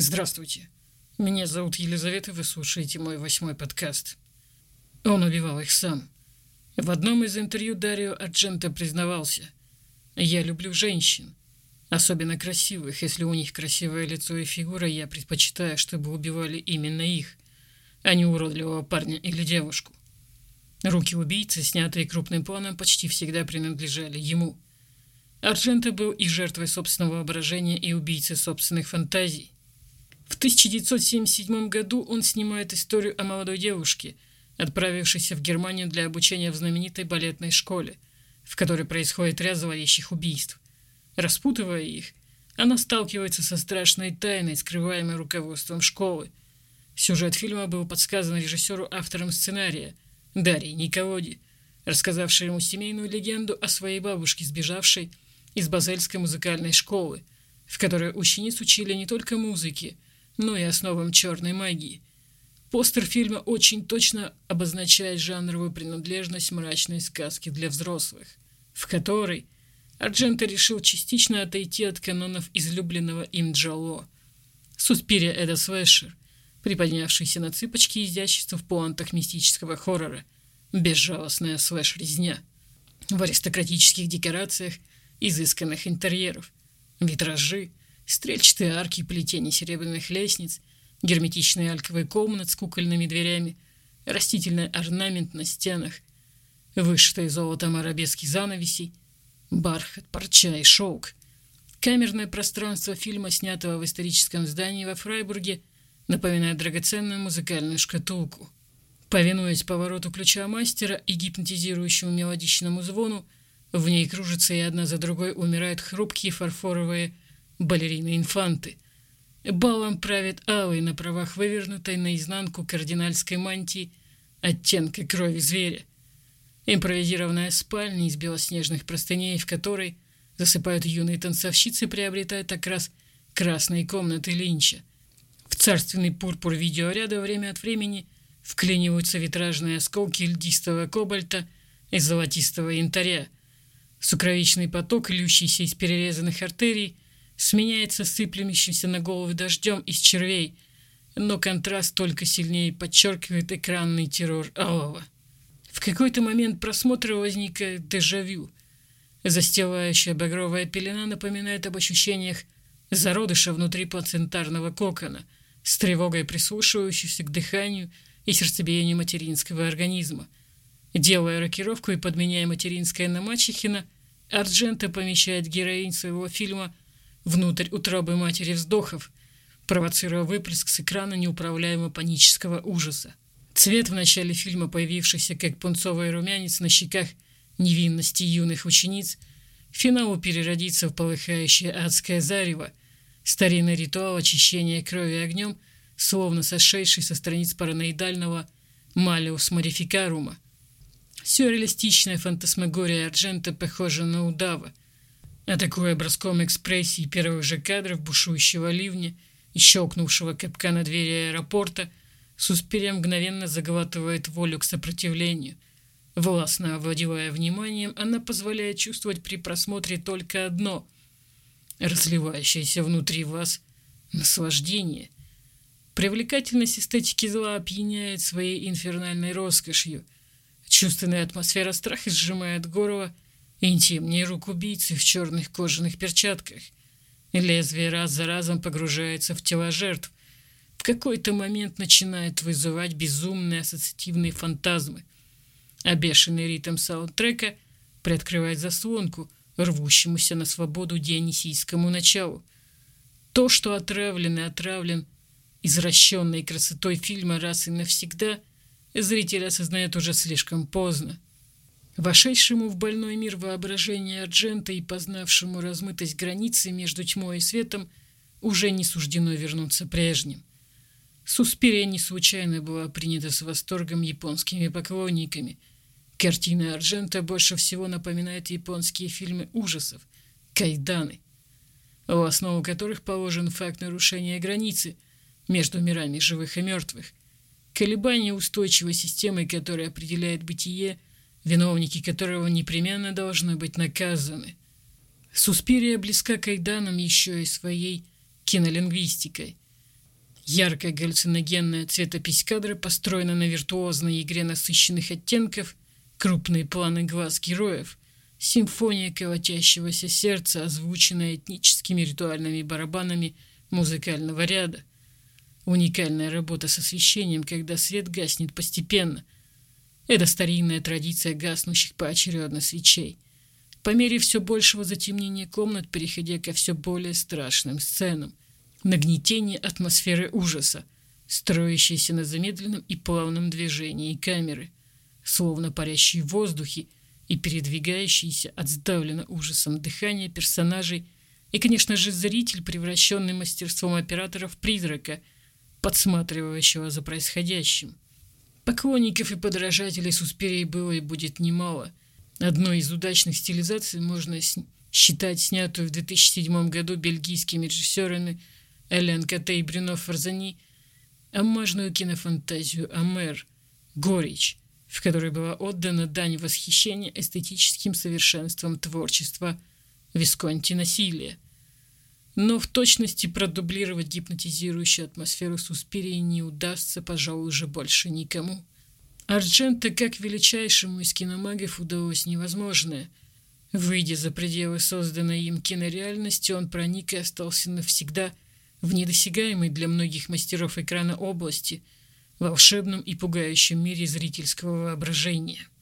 Здравствуйте. Меня зовут Елизавета, вы слушаете мой восьмой подкаст. Он убивал их сам. В одном из интервью Дарио Аджента признавался. «Я люблю женщин. Особенно красивых. Если у них красивое лицо и фигура, я предпочитаю, чтобы убивали именно их, а не уродливого парня или девушку. Руки убийцы, снятые крупным планом, почти всегда принадлежали ему. Арджента был и жертвой собственного воображения, и убийцей собственных фантазий. В 1977 году он снимает историю о молодой девушке, отправившейся в Германию для обучения в знаменитой балетной школе, в которой происходит ряд зловещих убийств. Распутывая их, она сталкивается со страшной тайной, скрываемой руководством школы. Сюжет фильма был подсказан режиссеру автором сценария – Дарьи Николоди, рассказавшей ему семейную легенду о своей бабушке, сбежавшей из Базельской музыкальной школы, в которой учениц учили не только музыке, но и основам черной магии. Постер фильма очень точно обозначает жанровую принадлежность мрачной сказки для взрослых, в которой Арджента решил частично отойти от канонов излюбленного им Джало. Суспирия – это слэшер – приподнявшийся на цыпочки изящества в пуантах мистического хоррора. Безжалостная слэш-резня. В аристократических декорациях изысканных интерьеров. Витражи, стрельчатые арки плетения серебряных лестниц, герметичные альковые комнаты с кукольными дверями, растительный орнамент на стенах, вышитые золотом арабески занавесей, бархат, парча и шелк. Камерное пространство фильма, снятого в историческом здании во Фрайбурге, напоминает драгоценную музыкальную шкатулку. Повинуясь повороту ключа мастера и гипнотизирующему мелодичному звону, в ней кружатся и одна за другой умирают хрупкие фарфоровые балерины-инфанты. Балом правит алый на правах вывернутой наизнанку кардинальской мантии оттенка крови зверя. Импровизированная спальня из белоснежных простыней, в которой засыпают юные танцовщицы, приобретает окрас красной комнаты Линча – в царственный пурпур видеоряда время от времени вклиниваются витражные осколки льдистого кобальта и золотистого янтаря. Сукровичный поток, льющийся из перерезанных артерий, сменяется сыплющимся на голову дождем из червей, но контраст только сильнее подчеркивает экранный террор алого. В какой-то момент просмотра возникает дежавю. Застилающая багровая пелена напоминает об ощущениях зародыша внутри плацентарного кокона – с тревогой прислушивающийся к дыханию и сердцебиению материнского организма. Делая рокировку и подменяя материнское на мачехина, Арджента помещает героинь своего фильма внутрь утробы матери вздохов, провоцируя выплеск с экрана неуправляемого панического ужаса. Цвет в начале фильма, появившийся как пунцовый румянец на щеках невинности юных учениц, финалу переродится в полыхающее адское зарево, Старинный ритуал очищения крови огнем, словно сошедший со страниц параноидального «Малиус модификарума». Сюрреалистичная фантасмагория Арджента похожа на удава. Атакуя броском экспрессии первых же кадров бушующего ливня и щелкнувшего капка на двери аэропорта, Суспирия мгновенно заглатывает волю к сопротивлению. Властно овладевая вниманием, она позволяет чувствовать при просмотре только одно – разливающееся внутри вас наслаждение. Привлекательность эстетики зла опьяняет своей инфернальной роскошью. Чувственная атмосфера страха сжимает горло, интимнее рук убийцы в черных кожаных перчатках. Лезвие раз за разом погружается в тела жертв. В какой-то момент начинает вызывать безумные ассоциативные фантазмы. А бешеный ритм саундтрека приоткрывает заслонку – рвущемуся на свободу дионисийскому началу. То, что отравлен и отравлен извращенной красотой фильма раз и навсегда, зритель осознает уже слишком поздно. Вошедшему в больной мир воображения Арджента и познавшему размытость границы между тьмой и светом уже не суждено вернуться прежним. Суспирия не случайно была принята с восторгом японскими поклонниками – Картина Арджента больше всего напоминает японские фильмы ужасов «Кайданы», в основу которых положен факт нарушения границы между мирами живых и мертвых, колебания устойчивой системы, которая определяет бытие, виновники которого непременно должны быть наказаны. Суспирия близка к Айданам еще и своей кинолингвистикой. Яркая галлюциногенная цветопись кадра построена на виртуозной игре насыщенных оттенков, крупные планы глаз героев, симфония колотящегося сердца, озвученная этническими ритуальными барабанами музыкального ряда. Уникальная работа с освещением, когда свет гаснет постепенно. Это старинная традиция гаснущих поочередно свечей. По мере все большего затемнения комнат, переходя ко все более страшным сценам – нагнетение атмосферы ужаса, строящейся на замедленном и плавном движении камеры, словно парящие в воздухе и передвигающиеся от сдавленно ужасом дыхания персонажей и, конечно же, зритель, превращенный мастерством оператора в призрака, подсматривающего за происходящим. Поклонников и подражателей Суспирии было и будет немало. Одной из удачных стилизаций можно считать снятую в 2007 году бельгийскими режиссерами Элен Коте и Брюно Фарзани амажную кинофантазию «Амер» «Горечь», в которой была отдана дань восхищения эстетическим совершенством творчества Висконти насилия. Но в точности продублировать гипнотизирующую атмосферу Суспирии не удастся, пожалуй, уже больше никому. Арджента, как величайшему из киномагов, удалось невозможное. Выйдя за пределы созданной им кинореальности, он проник и остался навсегда – в недосягаемой для многих мастеров экрана области, волшебном и пугающем мире зрительского воображения –